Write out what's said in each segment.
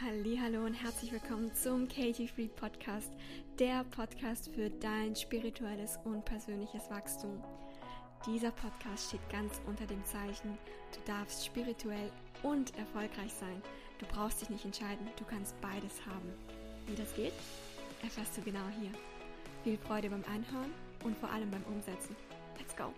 Hallo und herzlich willkommen zum Katie Free Podcast, der Podcast für dein spirituelles und persönliches Wachstum. Dieser Podcast steht ganz unter dem Zeichen, du darfst spirituell und erfolgreich sein. Du brauchst dich nicht entscheiden, du kannst beides haben. Wie das geht, erfährst du genau hier. Viel Freude beim Anhören und vor allem beim Umsetzen. Let's go!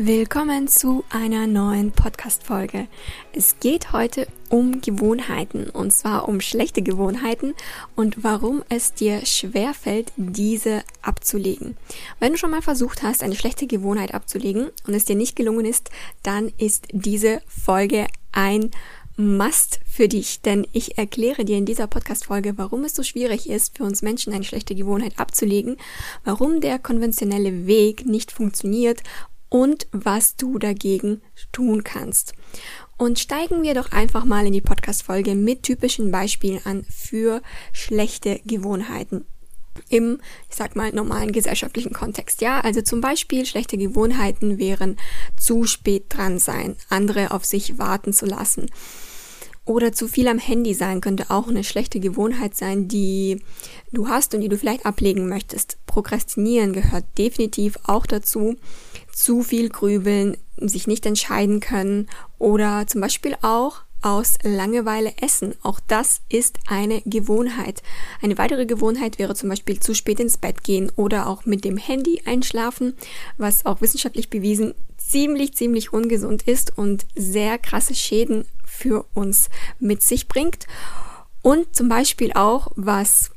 Willkommen zu einer neuen Podcast-Folge. Es geht heute um Gewohnheiten und zwar um schlechte Gewohnheiten und warum es dir schwerfällt, diese abzulegen. Wenn du schon mal versucht hast, eine schlechte Gewohnheit abzulegen und es dir nicht gelungen ist, dann ist diese Folge ein Must für dich, denn ich erkläre dir in dieser Podcast-Folge, warum es so schwierig ist, für uns Menschen eine schlechte Gewohnheit abzulegen, warum der konventionelle Weg nicht funktioniert und was du dagegen tun kannst. Und steigen wir doch einfach mal in die Podcast-Folge mit typischen Beispielen an für schlechte Gewohnheiten im, ich sag mal, normalen gesellschaftlichen Kontext. Ja, also zum Beispiel schlechte Gewohnheiten wären zu spät dran sein, andere auf sich warten zu lassen. Oder zu viel am Handy sein könnte auch eine schlechte Gewohnheit sein, die du hast und die du vielleicht ablegen möchtest. Prokrastinieren gehört definitiv auch dazu zu viel grübeln, sich nicht entscheiden können oder zum Beispiel auch aus Langeweile essen. Auch das ist eine Gewohnheit. Eine weitere Gewohnheit wäre zum Beispiel zu spät ins Bett gehen oder auch mit dem Handy einschlafen, was auch wissenschaftlich bewiesen ziemlich, ziemlich ungesund ist und sehr krasse Schäden für uns mit sich bringt. Und zum Beispiel auch, was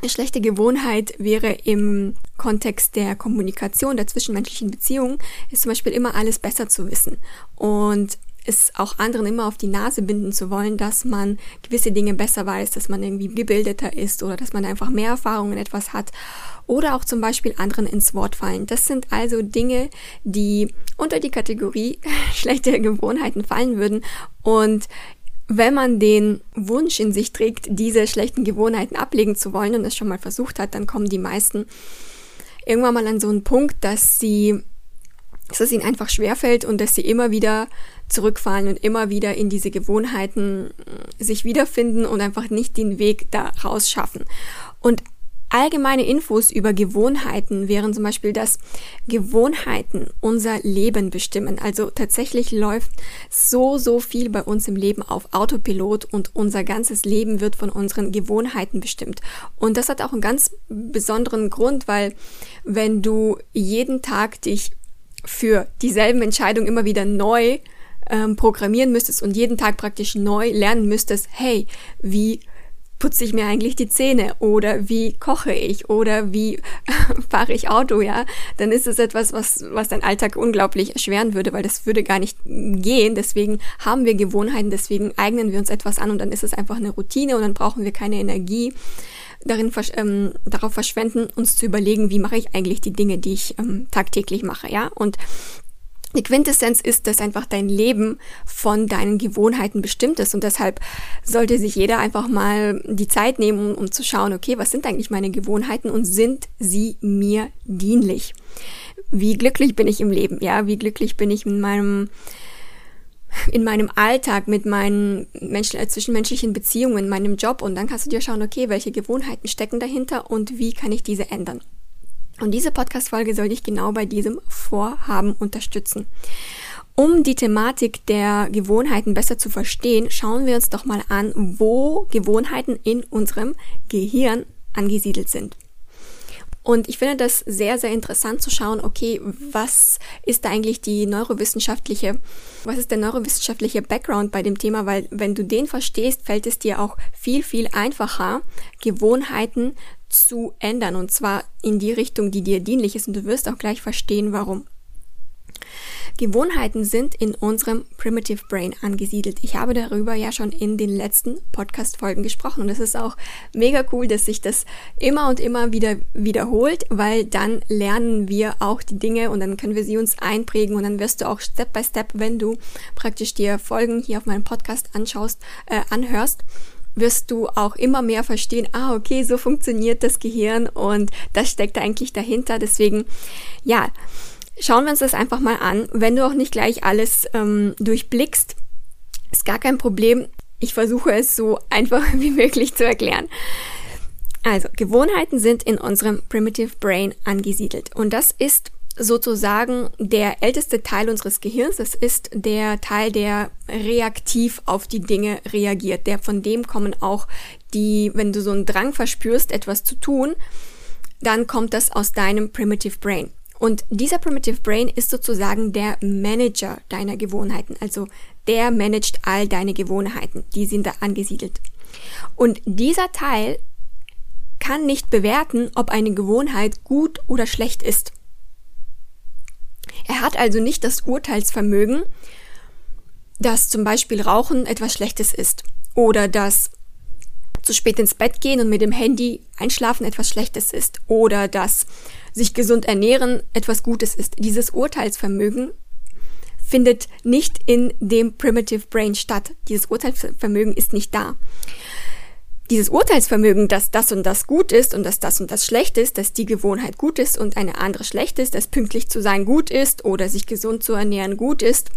eine schlechte Gewohnheit wäre im Kontext der Kommunikation, der zwischenmenschlichen Beziehungen, ist zum Beispiel immer alles besser zu wissen und es auch anderen immer auf die Nase binden zu wollen, dass man gewisse Dinge besser weiß, dass man irgendwie gebildeter ist oder dass man einfach mehr Erfahrung in etwas hat oder auch zum Beispiel anderen ins Wort fallen. Das sind also Dinge, die unter die Kategorie schlechte Gewohnheiten fallen würden und wenn man den Wunsch in sich trägt, diese schlechten Gewohnheiten ablegen zu wollen und es schon mal versucht hat, dann kommen die meisten irgendwann mal an so einen Punkt, dass sie, dass es ihnen einfach schwerfällt und dass sie immer wieder zurückfallen und immer wieder in diese Gewohnheiten sich wiederfinden und einfach nicht den Weg da raus schaffen. Und Allgemeine Infos über Gewohnheiten wären zum Beispiel, dass Gewohnheiten unser Leben bestimmen. Also tatsächlich läuft so, so viel bei uns im Leben auf Autopilot und unser ganzes Leben wird von unseren Gewohnheiten bestimmt. Und das hat auch einen ganz besonderen Grund, weil wenn du jeden Tag dich für dieselben Entscheidungen immer wieder neu ähm, programmieren müsstest und jeden Tag praktisch neu lernen müsstest, hey, wie putze ich mir eigentlich die Zähne oder wie koche ich oder wie fahre ich Auto, ja, dann ist es etwas, was, was dein Alltag unglaublich erschweren würde, weil das würde gar nicht gehen. Deswegen haben wir Gewohnheiten, deswegen eignen wir uns etwas an und dann ist es einfach eine Routine und dann brauchen wir keine Energie darin ähm, darauf verschwenden, uns zu überlegen, wie mache ich eigentlich die Dinge, die ich ähm, tagtäglich mache, ja. Und die Quintessenz ist, dass einfach dein Leben von deinen Gewohnheiten bestimmt ist und deshalb sollte sich jeder einfach mal die Zeit nehmen, um, zu schauen, okay, was sind eigentlich meine Gewohnheiten und sind sie mir dienlich? Wie glücklich bin ich im Leben? Ja, wie glücklich bin ich in meinem in meinem Alltag, mit meinen Menschen, äh, zwischenmenschlichen Beziehungen, meinem Job und dann kannst du dir schauen, okay, welche Gewohnheiten stecken dahinter und wie kann ich diese ändern. Und diese Podcast-Folge soll dich genau bei diesem Vorhaben unterstützen. Um die Thematik der Gewohnheiten besser zu verstehen, schauen wir uns doch mal an, wo Gewohnheiten in unserem Gehirn angesiedelt sind. Und ich finde das sehr, sehr interessant zu schauen, okay, was ist da eigentlich die neurowissenschaftliche, was ist der neurowissenschaftliche Background bei dem Thema, weil wenn du den verstehst, fällt es dir auch viel, viel einfacher, Gewohnheiten zu ändern und zwar in die Richtung, die dir dienlich ist und du wirst auch gleich verstehen, warum. Gewohnheiten sind in unserem Primitive Brain angesiedelt. Ich habe darüber ja schon in den letzten Podcast-Folgen gesprochen und es ist auch mega cool, dass sich das immer und immer wieder wiederholt, weil dann lernen wir auch die Dinge und dann können wir sie uns einprägen und dann wirst du auch Step by Step, wenn du praktisch dir Folgen hier auf meinem Podcast anschaust, äh, anhörst, wirst du auch immer mehr verstehen, ah, okay, so funktioniert das Gehirn und das steckt eigentlich dahinter. Deswegen, ja, schauen wir uns das einfach mal an. Wenn du auch nicht gleich alles ähm, durchblickst, ist gar kein Problem. Ich versuche es so einfach wie möglich zu erklären. Also, Gewohnheiten sind in unserem Primitive Brain angesiedelt. Und das ist sozusagen der älteste Teil unseres Gehirns. Das ist der Teil, der reaktiv auf die Dinge reagiert. Der von dem kommen auch die, wenn du so einen Drang verspürst, etwas zu tun, dann kommt das aus deinem Primitive Brain. Und dieser Primitive Brain ist sozusagen der Manager deiner Gewohnheiten. Also der managt all deine Gewohnheiten. Die sind da angesiedelt. Und dieser Teil kann nicht bewerten, ob eine Gewohnheit gut oder schlecht ist. Er hat also nicht das Urteilsvermögen, dass zum Beispiel Rauchen etwas Schlechtes ist oder dass zu spät ins Bett gehen und mit dem Handy einschlafen etwas Schlechtes ist oder dass sich gesund ernähren etwas Gutes ist. Dieses Urteilsvermögen findet nicht in dem Primitive Brain statt. Dieses Urteilsvermögen ist nicht da dieses Urteilsvermögen, dass das und das gut ist und dass das und das schlecht ist, dass die Gewohnheit gut ist und eine andere schlecht ist, dass pünktlich zu sein gut ist oder sich gesund zu ernähren gut ist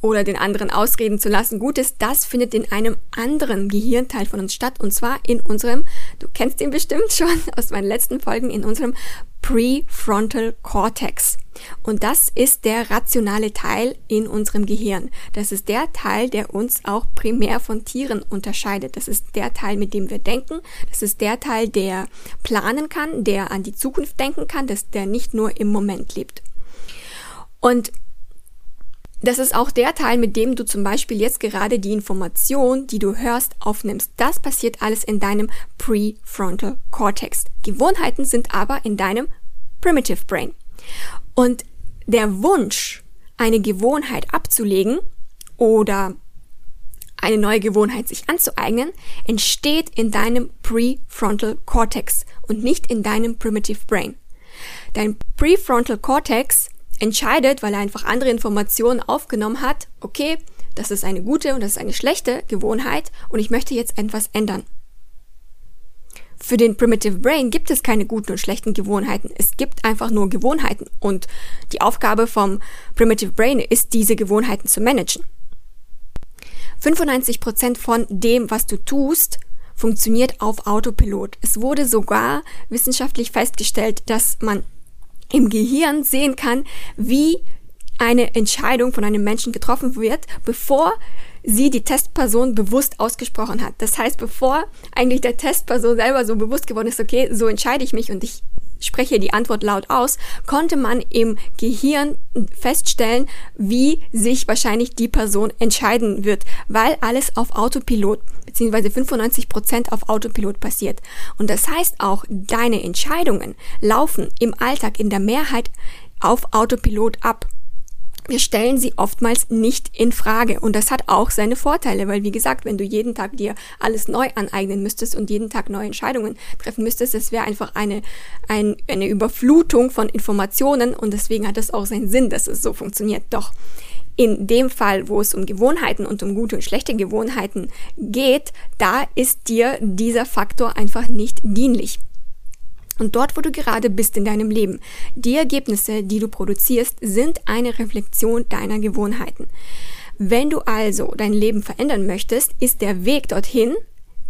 oder den anderen ausreden zu lassen gut ist, das findet in einem anderen Gehirnteil von uns statt und zwar in unserem, du kennst ihn bestimmt schon aus meinen letzten Folgen, in unserem Prefrontal Cortex. Und das ist der rationale Teil in unserem Gehirn. Das ist der Teil, der uns auch primär von Tieren unterscheidet. Das ist der Teil, mit dem wir denken. Das ist der Teil, der planen kann, der an die Zukunft denken kann, dass der nicht nur im Moment lebt. Und das ist auch der Teil, mit dem du zum Beispiel jetzt gerade die Information, die du hörst, aufnimmst. Das passiert alles in deinem Prefrontal Cortex. Gewohnheiten sind aber in deinem Primitive Brain. Und der Wunsch, eine Gewohnheit abzulegen oder eine neue Gewohnheit sich anzueignen, entsteht in deinem Prefrontal Cortex und nicht in deinem Primitive Brain. Dein Prefrontal Cortex entscheidet, weil er einfach andere Informationen aufgenommen hat, okay, das ist eine gute und das ist eine schlechte Gewohnheit und ich möchte jetzt etwas ändern. Für den Primitive Brain gibt es keine guten und schlechten Gewohnheiten. Es gibt einfach nur Gewohnheiten. Und die Aufgabe vom Primitive Brain ist, diese Gewohnheiten zu managen. 95% von dem, was du tust, funktioniert auf Autopilot. Es wurde sogar wissenschaftlich festgestellt, dass man im Gehirn sehen kann, wie eine Entscheidung von einem Menschen getroffen wird, bevor sie die Testperson bewusst ausgesprochen hat. Das heißt, bevor eigentlich der Testperson selber so bewusst geworden ist, okay, so entscheide ich mich und ich spreche die Antwort laut aus, konnte man im Gehirn feststellen, wie sich wahrscheinlich die Person entscheiden wird, weil alles auf Autopilot beziehungsweise 95 Prozent auf Autopilot passiert. Und das heißt auch, deine Entscheidungen laufen im Alltag in der Mehrheit auf Autopilot ab wir stellen sie oftmals nicht in Frage. Und das hat auch seine Vorteile, weil wie gesagt, wenn du jeden Tag dir alles neu aneignen müsstest und jeden Tag neue Entscheidungen treffen müsstest, das wäre einfach eine, ein, eine Überflutung von Informationen und deswegen hat es auch seinen Sinn, dass es so funktioniert. Doch in dem Fall, wo es um Gewohnheiten und um gute und schlechte Gewohnheiten geht, da ist dir dieser Faktor einfach nicht dienlich. Und dort, wo du gerade bist in deinem Leben, die Ergebnisse, die du produzierst, sind eine Reflexion deiner Gewohnheiten. Wenn du also dein Leben verändern möchtest, ist der Weg dorthin,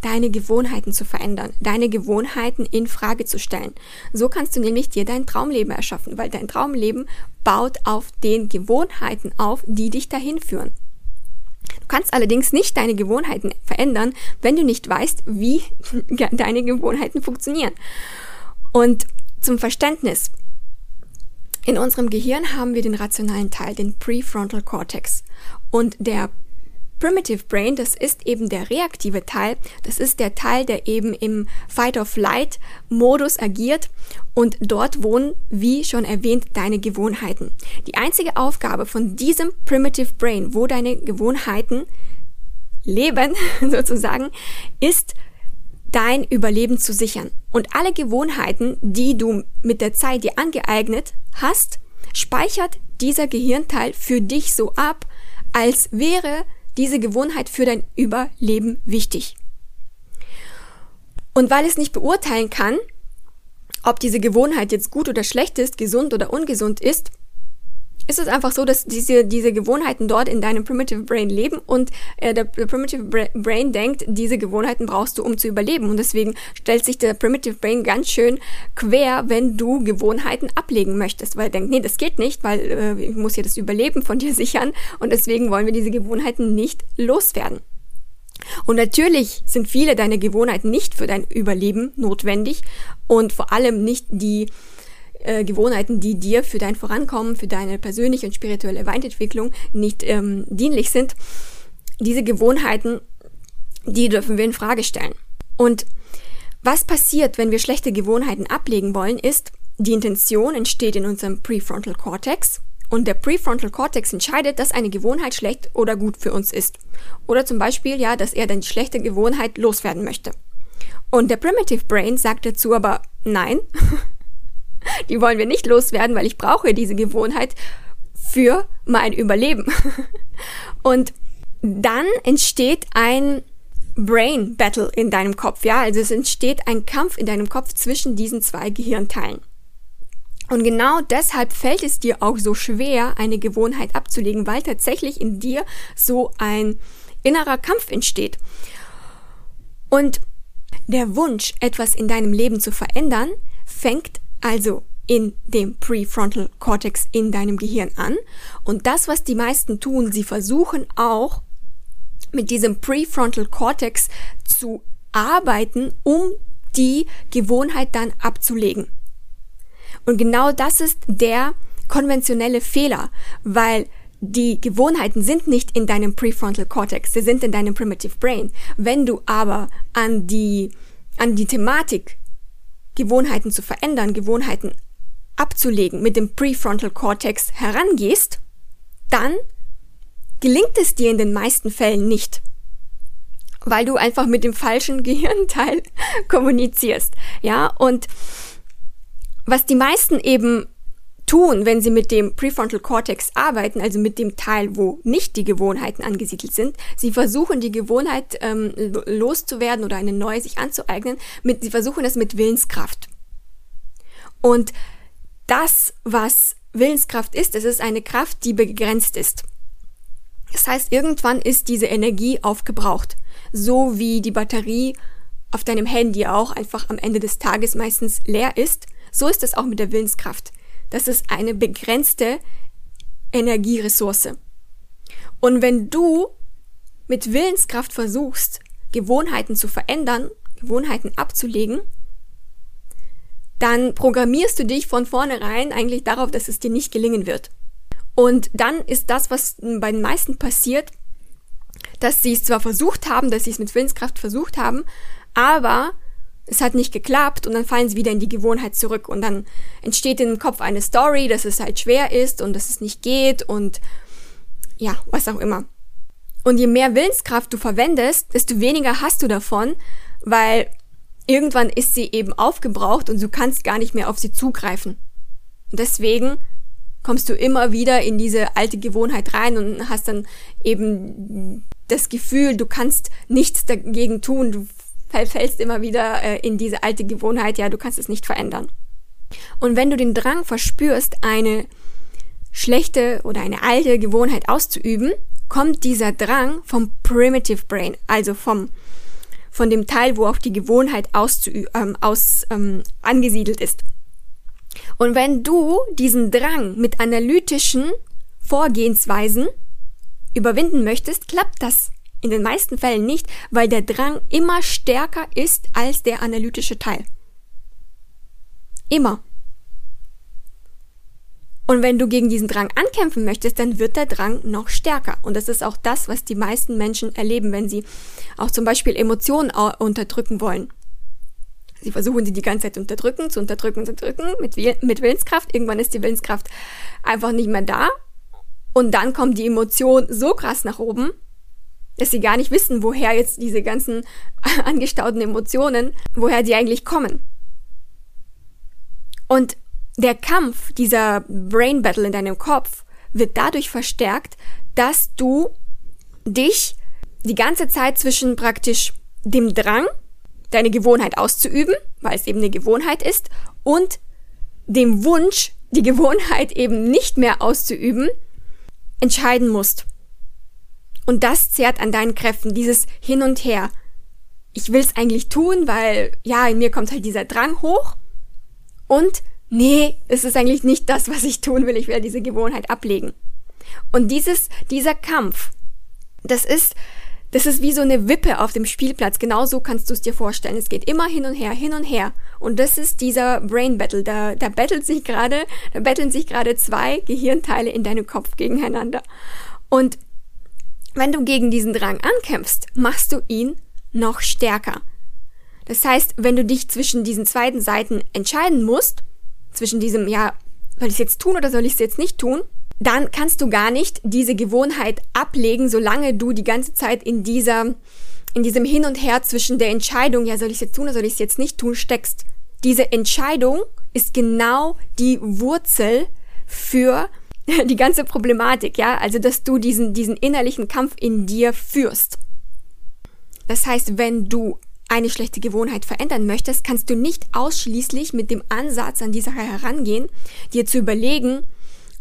deine Gewohnheiten zu verändern, deine Gewohnheiten in Frage zu stellen. So kannst du nämlich dir dein Traumleben erschaffen, weil dein Traumleben baut auf den Gewohnheiten auf, die dich dahin führen. Du kannst allerdings nicht deine Gewohnheiten verändern, wenn du nicht weißt, wie deine Gewohnheiten funktionieren. Und zum Verständnis. In unserem Gehirn haben wir den rationalen Teil, den Prefrontal Cortex. Und der Primitive Brain, das ist eben der reaktive Teil. Das ist der Teil, der eben im Fight-of-Flight-Modus agiert. Und dort wohnen, wie schon erwähnt, deine Gewohnheiten. Die einzige Aufgabe von diesem Primitive Brain, wo deine Gewohnheiten leben, sozusagen, ist dein Überleben zu sichern. Und alle Gewohnheiten, die du mit der Zeit dir angeeignet hast, speichert dieser Gehirnteil für dich so ab, als wäre diese Gewohnheit für dein Überleben wichtig. Und weil es nicht beurteilen kann, ob diese Gewohnheit jetzt gut oder schlecht ist, gesund oder ungesund ist, ist es einfach so, dass diese, diese Gewohnheiten dort in deinem Primitive Brain leben und äh, der, der Primitive Bra Brain denkt, diese Gewohnheiten brauchst du, um zu überleben. Und deswegen stellt sich der Primitive Brain ganz schön quer, wenn du Gewohnheiten ablegen möchtest, weil er denkt, nee, das geht nicht, weil äh, ich muss hier das Überleben von dir sichern und deswegen wollen wir diese Gewohnheiten nicht loswerden. Und natürlich sind viele deiner Gewohnheiten nicht für dein Überleben notwendig und vor allem nicht die äh, Gewohnheiten, die dir für dein Vorankommen, für deine persönliche und spirituelle Weiterentwicklung nicht ähm, dienlich sind. Diese Gewohnheiten, die dürfen wir in Frage stellen. Und was passiert, wenn wir schlechte Gewohnheiten ablegen wollen, ist, die Intention entsteht in unserem Prefrontal Cortex und der Prefrontal Cortex entscheidet, dass eine Gewohnheit schlecht oder gut für uns ist. Oder zum Beispiel, ja, dass er dann die schlechte Gewohnheit loswerden möchte. Und der Primitive Brain sagt dazu aber, nein, die wollen wir nicht loswerden, weil ich brauche diese Gewohnheit für mein Überleben. Und dann entsteht ein Brain Battle in deinem Kopf, ja, also es entsteht ein Kampf in deinem Kopf zwischen diesen zwei Gehirnteilen. Und genau deshalb fällt es dir auch so schwer, eine Gewohnheit abzulegen, weil tatsächlich in dir so ein innerer Kampf entsteht. Und der Wunsch, etwas in deinem Leben zu verändern, fängt also in dem Prefrontal Cortex in deinem Gehirn an. Und das, was die meisten tun, sie versuchen auch mit diesem Prefrontal Cortex zu arbeiten, um die Gewohnheit dann abzulegen. Und genau das ist der konventionelle Fehler, weil die Gewohnheiten sind nicht in deinem Prefrontal Cortex, sie sind in deinem Primitive Brain. Wenn du aber an die, an die Thematik Gewohnheiten zu verändern, Gewohnheiten abzulegen, mit dem Prefrontal Cortex herangehst, dann gelingt es dir in den meisten Fällen nicht, weil du einfach mit dem falschen Gehirnteil kommunizierst. Ja, und was die meisten eben tun, wenn sie mit dem Prefrontal Cortex arbeiten, also mit dem Teil, wo nicht die Gewohnheiten angesiedelt sind, sie versuchen die Gewohnheit ähm, loszuwerden oder eine neue sich anzueignen, mit, sie versuchen es mit Willenskraft. Und das, was Willenskraft ist, es ist eine Kraft, die begrenzt ist. Das heißt, irgendwann ist diese Energie aufgebraucht, so wie die Batterie auf deinem Handy auch einfach am Ende des Tages meistens leer ist so ist es auch mit der Willenskraft. Das ist eine begrenzte Energieressource. Und wenn du mit Willenskraft versuchst, Gewohnheiten zu verändern, Gewohnheiten abzulegen, dann programmierst du dich von vornherein eigentlich darauf, dass es dir nicht gelingen wird. Und dann ist das, was bei den meisten passiert, dass sie es zwar versucht haben, dass sie es mit Willenskraft versucht haben, aber es hat nicht geklappt und dann fallen sie wieder in die Gewohnheit zurück und dann entsteht im Kopf eine Story, dass es halt schwer ist und dass es nicht geht und ja, was auch immer. Und je mehr Willenskraft du verwendest, desto weniger hast du davon, weil irgendwann ist sie eben aufgebraucht und du kannst gar nicht mehr auf sie zugreifen. Und deswegen kommst du immer wieder in diese alte Gewohnheit rein und hast dann eben das Gefühl, du kannst nichts dagegen tun, du fällst immer wieder äh, in diese alte Gewohnheit, ja, du kannst es nicht verändern. Und wenn du den Drang verspürst, eine schlechte oder eine alte Gewohnheit auszuüben, kommt dieser Drang vom Primitive Brain, also vom von dem Teil, wo auch die Gewohnheit ähm, aus, ähm, angesiedelt ist. Und wenn du diesen Drang mit analytischen Vorgehensweisen überwinden möchtest, klappt das in den meisten Fällen nicht, weil der Drang immer stärker ist als der analytische Teil. Immer. Und wenn du gegen diesen Drang ankämpfen möchtest, dann wird der Drang noch stärker. Und das ist auch das, was die meisten Menschen erleben, wenn sie auch zum Beispiel Emotionen unterdrücken wollen. Sie versuchen sie die ganze Zeit unterdrücken, zu unterdrücken, zu unterdrücken, mit, mit Willenskraft. Irgendwann ist die Willenskraft einfach nicht mehr da. Und dann kommt die Emotion so krass nach oben, dass sie gar nicht wissen, woher jetzt diese ganzen angestauten Emotionen, woher die eigentlich kommen. Und der Kampf, dieser Brain Battle in deinem Kopf, wird dadurch verstärkt, dass du dich die ganze Zeit zwischen praktisch dem Drang, deine Gewohnheit auszuüben, weil es eben eine Gewohnheit ist, und dem Wunsch, die Gewohnheit eben nicht mehr auszuüben, entscheiden musst. Und das zehrt an deinen Kräften, dieses Hin und Her. Ich will es eigentlich tun, weil ja, in mir kommt halt dieser Drang hoch. Und nee, es ist eigentlich nicht das, was ich tun will. Ich will diese Gewohnheit ablegen. Und dieses, dieser Kampf, das ist, das ist wie so eine Wippe auf dem Spielplatz. Genau so kannst du es dir vorstellen. Es geht immer hin und her, hin und her. Und das ist dieser Brain Battle. Da, da battelt sich gerade, da betteln sich gerade zwei Gehirnteile in deinem Kopf gegeneinander. Und wenn du gegen diesen Drang ankämpfst, machst du ihn noch stärker. Das heißt, wenn du dich zwischen diesen zweiten Seiten entscheiden musst, zwischen diesem, ja, soll ich es jetzt tun oder soll ich es jetzt nicht tun, dann kannst du gar nicht diese Gewohnheit ablegen, solange du die ganze Zeit in dieser, in diesem Hin und Her zwischen der Entscheidung, ja, soll ich es jetzt tun oder soll ich es jetzt nicht tun, steckst. Diese Entscheidung ist genau die Wurzel für die ganze Problematik, ja, also dass du diesen, diesen innerlichen Kampf in dir führst. Das heißt, wenn du eine schlechte Gewohnheit verändern möchtest, kannst du nicht ausschließlich mit dem Ansatz an die Sache herangehen, dir zu überlegen,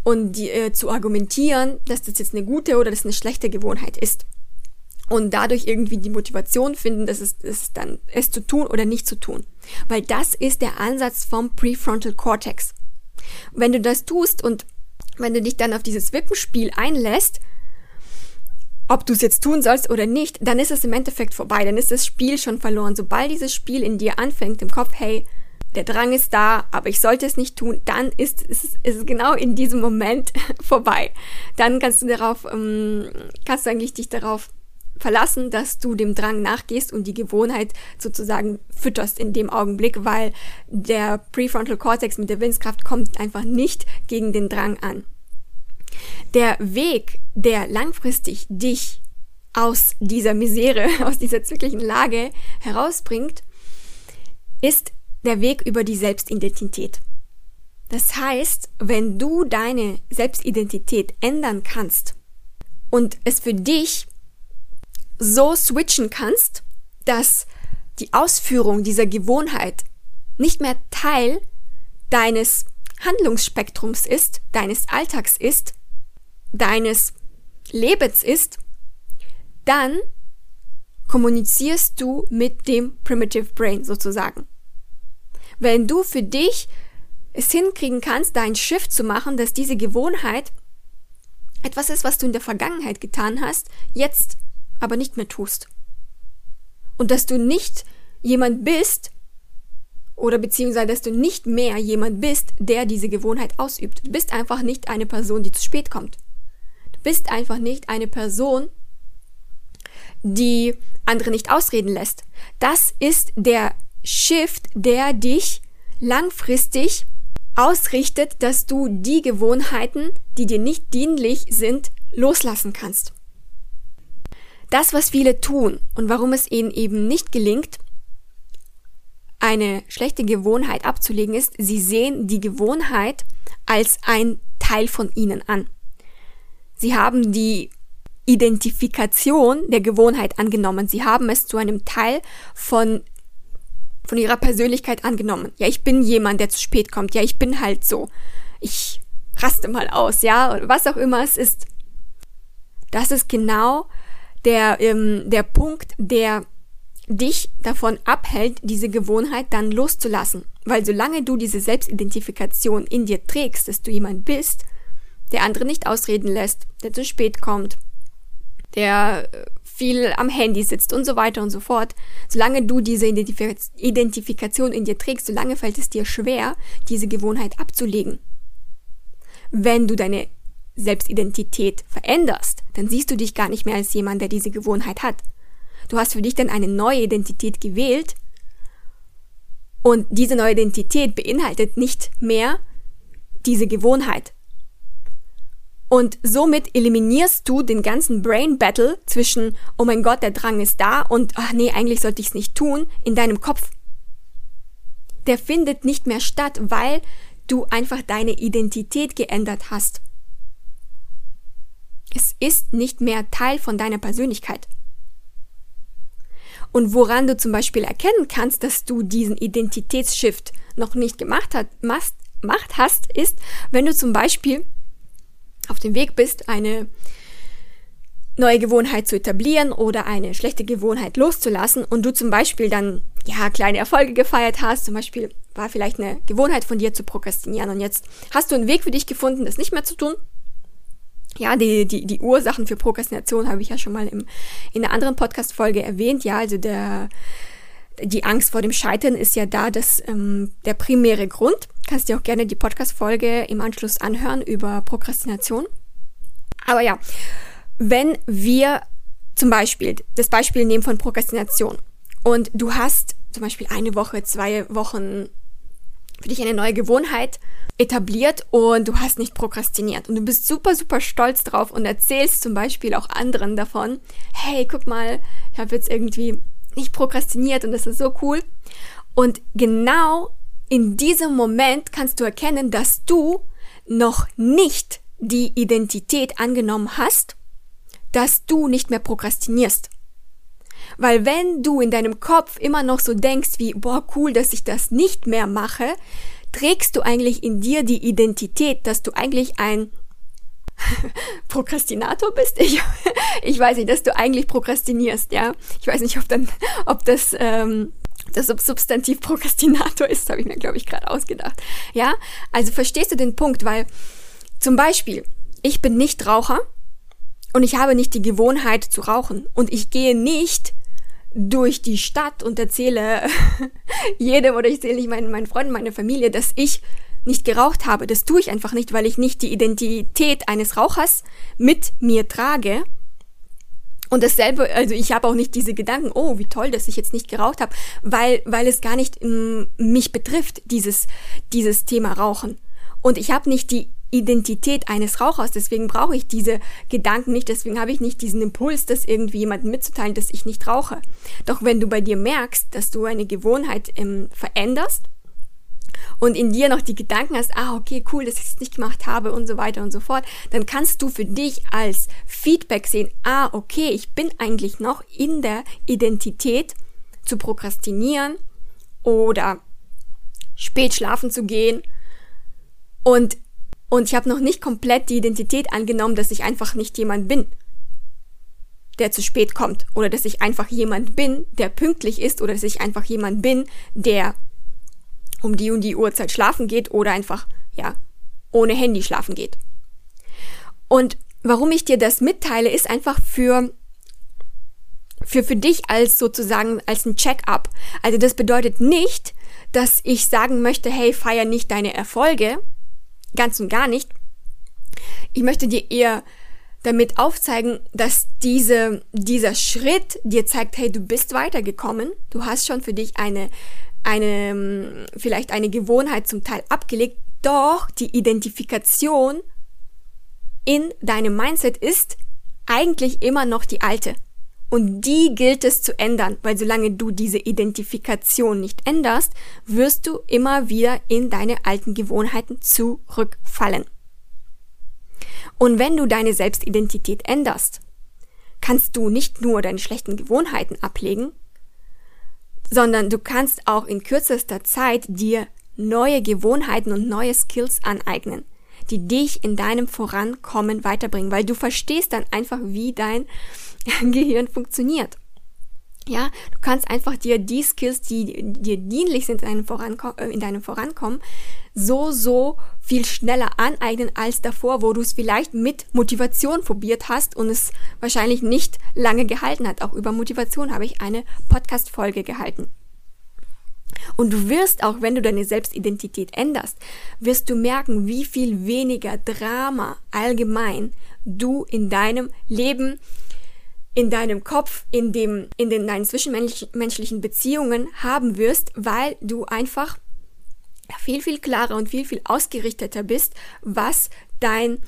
und die, äh, zu argumentieren, dass das jetzt eine gute oder das eine schlechte Gewohnheit ist. Und dadurch irgendwie die Motivation finden, dass es, es dann es zu tun oder nicht zu tun. Weil das ist der Ansatz vom Prefrontal Cortex. Wenn du das tust und wenn du dich dann auf dieses Wippenspiel einlässt, ob du es jetzt tun sollst oder nicht, dann ist es im Endeffekt vorbei. Dann ist das Spiel schon verloren. Sobald dieses Spiel in dir anfängt, im Kopf, hey, der Drang ist da, aber ich sollte es nicht tun, dann ist, ist, ist es genau in diesem Moment vorbei. Dann kannst du darauf, ähm, kannst du eigentlich dich darauf verlassen, dass du dem Drang nachgehst und die Gewohnheit sozusagen fütterst in dem Augenblick, weil der Prefrontal Cortex mit der Willenskraft kommt einfach nicht gegen den Drang an. Der Weg, der langfristig dich aus dieser Misere, aus dieser zwicklichen Lage herausbringt, ist der Weg über die Selbstidentität. Das heißt, wenn du deine Selbstidentität ändern kannst und es für dich so switchen kannst, dass die Ausführung dieser Gewohnheit nicht mehr Teil deines Handlungsspektrums ist, deines Alltags ist, deines Lebens ist, dann kommunizierst du mit dem Primitive Brain sozusagen. Wenn du für dich es hinkriegen kannst, dein Shift zu machen, dass diese Gewohnheit etwas ist, was du in der Vergangenheit getan hast, jetzt aber nicht mehr tust. Und dass du nicht jemand bist, oder beziehungsweise, dass du nicht mehr jemand bist, der diese Gewohnheit ausübt. Du bist einfach nicht eine Person, die zu spät kommt. Du bist einfach nicht eine Person, die andere nicht ausreden lässt. Das ist der Shift, der dich langfristig ausrichtet, dass du die Gewohnheiten, die dir nicht dienlich sind, loslassen kannst. Das, was viele tun und warum es ihnen eben nicht gelingt, eine schlechte Gewohnheit abzulegen, ist, sie sehen die Gewohnheit als ein Teil von ihnen an. Sie haben die Identifikation der Gewohnheit angenommen. Sie haben es zu einem Teil von von ihrer Persönlichkeit angenommen. Ja, ich bin jemand, der zu spät kommt. Ja, ich bin halt so. Ich raste mal aus, ja, oder was auch immer es ist. Das ist genau der, ähm, der Punkt, der dich davon abhält, diese Gewohnheit dann loszulassen. Weil solange du diese Selbstidentifikation in dir trägst, dass du jemand bist, der andere nicht ausreden lässt, der zu spät kommt, der äh, viel am Handy sitzt und so weiter und so fort. Solange du diese Identifikation in dir trägst, solange fällt es dir schwer, diese Gewohnheit abzulegen. Wenn du deine Selbstidentität veränderst, dann siehst du dich gar nicht mehr als jemand, der diese Gewohnheit hat. Du hast für dich dann eine neue Identität gewählt und diese neue Identität beinhaltet nicht mehr diese Gewohnheit. Und somit eliminierst du den ganzen Brain Battle zwischen, oh mein Gott, der Drang ist da und, ach nee, eigentlich sollte ich es nicht tun, in deinem Kopf. Der findet nicht mehr statt, weil du einfach deine Identität geändert hast. Es ist nicht mehr Teil von deiner Persönlichkeit. Und woran du zum Beispiel erkennen kannst, dass du diesen Identitätsshift noch nicht gemacht hast, gemacht hast, ist, wenn du zum Beispiel auf dem Weg bist, eine neue Gewohnheit zu etablieren oder eine schlechte Gewohnheit loszulassen und du zum Beispiel dann ja kleine Erfolge gefeiert hast, zum Beispiel war vielleicht eine Gewohnheit von dir zu prokrastinieren und jetzt hast du einen Weg für dich gefunden, das nicht mehr zu tun. Ja, die, die, die Ursachen für Prokrastination habe ich ja schon mal im, in einer anderen Podcast-Folge erwähnt. Ja, also der, die Angst vor dem Scheitern ist ja da das, ähm, der primäre Grund. Kannst dir auch gerne die Podcast-Folge im Anschluss anhören über Prokrastination. Aber ja, wenn wir zum Beispiel das Beispiel nehmen von Prokrastination und du hast zum Beispiel eine Woche, zwei Wochen für dich eine neue Gewohnheit etabliert und du hast nicht prokrastiniert und du bist super, super stolz drauf und erzählst zum Beispiel auch anderen davon, hey, guck mal, ich habe jetzt irgendwie nicht prokrastiniert und das ist so cool. Und genau in diesem Moment kannst du erkennen, dass du noch nicht die Identität angenommen hast dass du nicht mehr prokrastinierst. Weil wenn du in deinem Kopf immer noch so denkst wie, boah, cool, dass ich das nicht mehr mache, trägst du eigentlich in dir die Identität, dass du eigentlich ein Prokrastinator bist? Ich, ich weiß nicht, dass du eigentlich prokrastinierst, ja. Ich weiß nicht, ob dann, ob das, ähm, das Substantiv Prokrastinator ist, habe ich mir, glaube ich, gerade ausgedacht. Ja, also verstehst du den Punkt, weil zum Beispiel, ich bin nicht Raucher, und ich habe nicht die Gewohnheit zu rauchen. Und ich gehe nicht durch die Stadt und erzähle jedem oder ich erzähle nicht meinen, meinen Freunden, meiner Familie, dass ich nicht geraucht habe. Das tue ich einfach nicht, weil ich nicht die Identität eines Rauchers mit mir trage. Und dasselbe, also ich habe auch nicht diese Gedanken, oh, wie toll, dass ich jetzt nicht geraucht habe, weil, weil es gar nicht um, mich betrifft, dieses, dieses Thema Rauchen. Und ich habe nicht die Identität eines Rauchers. Deswegen brauche ich diese Gedanken nicht. Deswegen habe ich nicht diesen Impuls, das irgendwie jemandem mitzuteilen, dass ich nicht rauche. Doch wenn du bei dir merkst, dass du eine Gewohnheit ähm, veränderst und in dir noch die Gedanken hast, ah, okay, cool, dass ich es nicht gemacht habe und so weiter und so fort, dann kannst du für dich als Feedback sehen, ah, okay, ich bin eigentlich noch in der Identität zu prokrastinieren oder spät schlafen zu gehen und und ich habe noch nicht komplett die Identität angenommen, dass ich einfach nicht jemand bin, der zu spät kommt. Oder dass ich einfach jemand bin, der pünktlich ist. Oder dass ich einfach jemand bin, der um die und die Uhrzeit schlafen geht. Oder einfach, ja, ohne Handy schlafen geht. Und warum ich dir das mitteile, ist einfach für für, für dich als sozusagen als ein Check-up. Also das bedeutet nicht, dass ich sagen möchte, hey, feier nicht deine Erfolge, Ganz und gar nicht. Ich möchte dir eher damit aufzeigen, dass diese, dieser Schritt dir zeigt, hey, du bist weitergekommen, du hast schon für dich eine, eine, vielleicht eine Gewohnheit zum Teil abgelegt, doch die Identifikation in deinem Mindset ist eigentlich immer noch die alte. Und die gilt es zu ändern, weil solange du diese Identifikation nicht änderst, wirst du immer wieder in deine alten Gewohnheiten zurückfallen. Und wenn du deine Selbstidentität änderst, kannst du nicht nur deine schlechten Gewohnheiten ablegen, sondern du kannst auch in kürzester Zeit dir neue Gewohnheiten und neue Skills aneignen, die dich in deinem Vorankommen weiterbringen, weil du verstehst dann einfach, wie dein Gehirn funktioniert. Ja, du kannst einfach dir die Skills, die dir dienlich sind in deinem, äh, in deinem Vorankommen, so, so viel schneller aneignen als davor, wo du es vielleicht mit Motivation probiert hast und es wahrscheinlich nicht lange gehalten hat. Auch über Motivation habe ich eine Podcast-Folge gehalten. Und du wirst auch, wenn du deine Selbstidentität änderst, wirst du merken, wie viel weniger Drama allgemein du in deinem Leben in deinem Kopf, in dem, in den deinen zwischenmenschlichen Beziehungen haben wirst, weil du einfach viel, viel klarer und viel, viel ausgerichteter bist, was dein,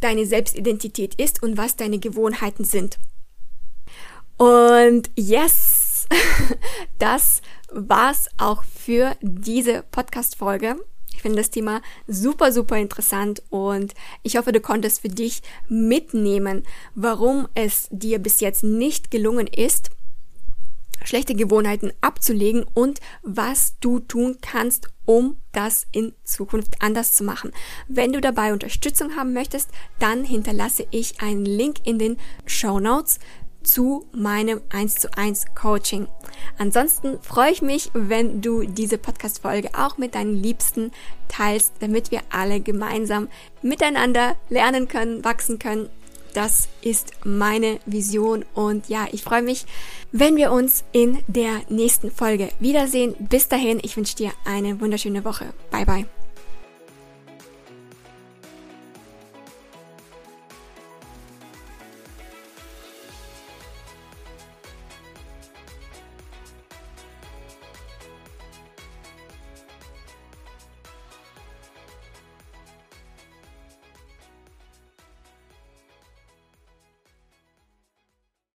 deine Selbstidentität ist und was deine Gewohnheiten sind. Und yes, das war's auch für diese Podcast-Folge. Finde das Thema super, super interessant und ich hoffe, du konntest für dich mitnehmen, warum es dir bis jetzt nicht gelungen ist, schlechte Gewohnheiten abzulegen und was du tun kannst, um das in Zukunft anders zu machen. Wenn du dabei Unterstützung haben möchtest, dann hinterlasse ich einen Link in den Show Notes zu meinem 1 zu 1 Coaching. Ansonsten freue ich mich, wenn du diese Podcast-Folge auch mit deinen Liebsten teilst, damit wir alle gemeinsam miteinander lernen können, wachsen können. Das ist meine Vision und ja, ich freue mich, wenn wir uns in der nächsten Folge wiedersehen. Bis dahin, ich wünsche dir eine wunderschöne Woche. Bye bye.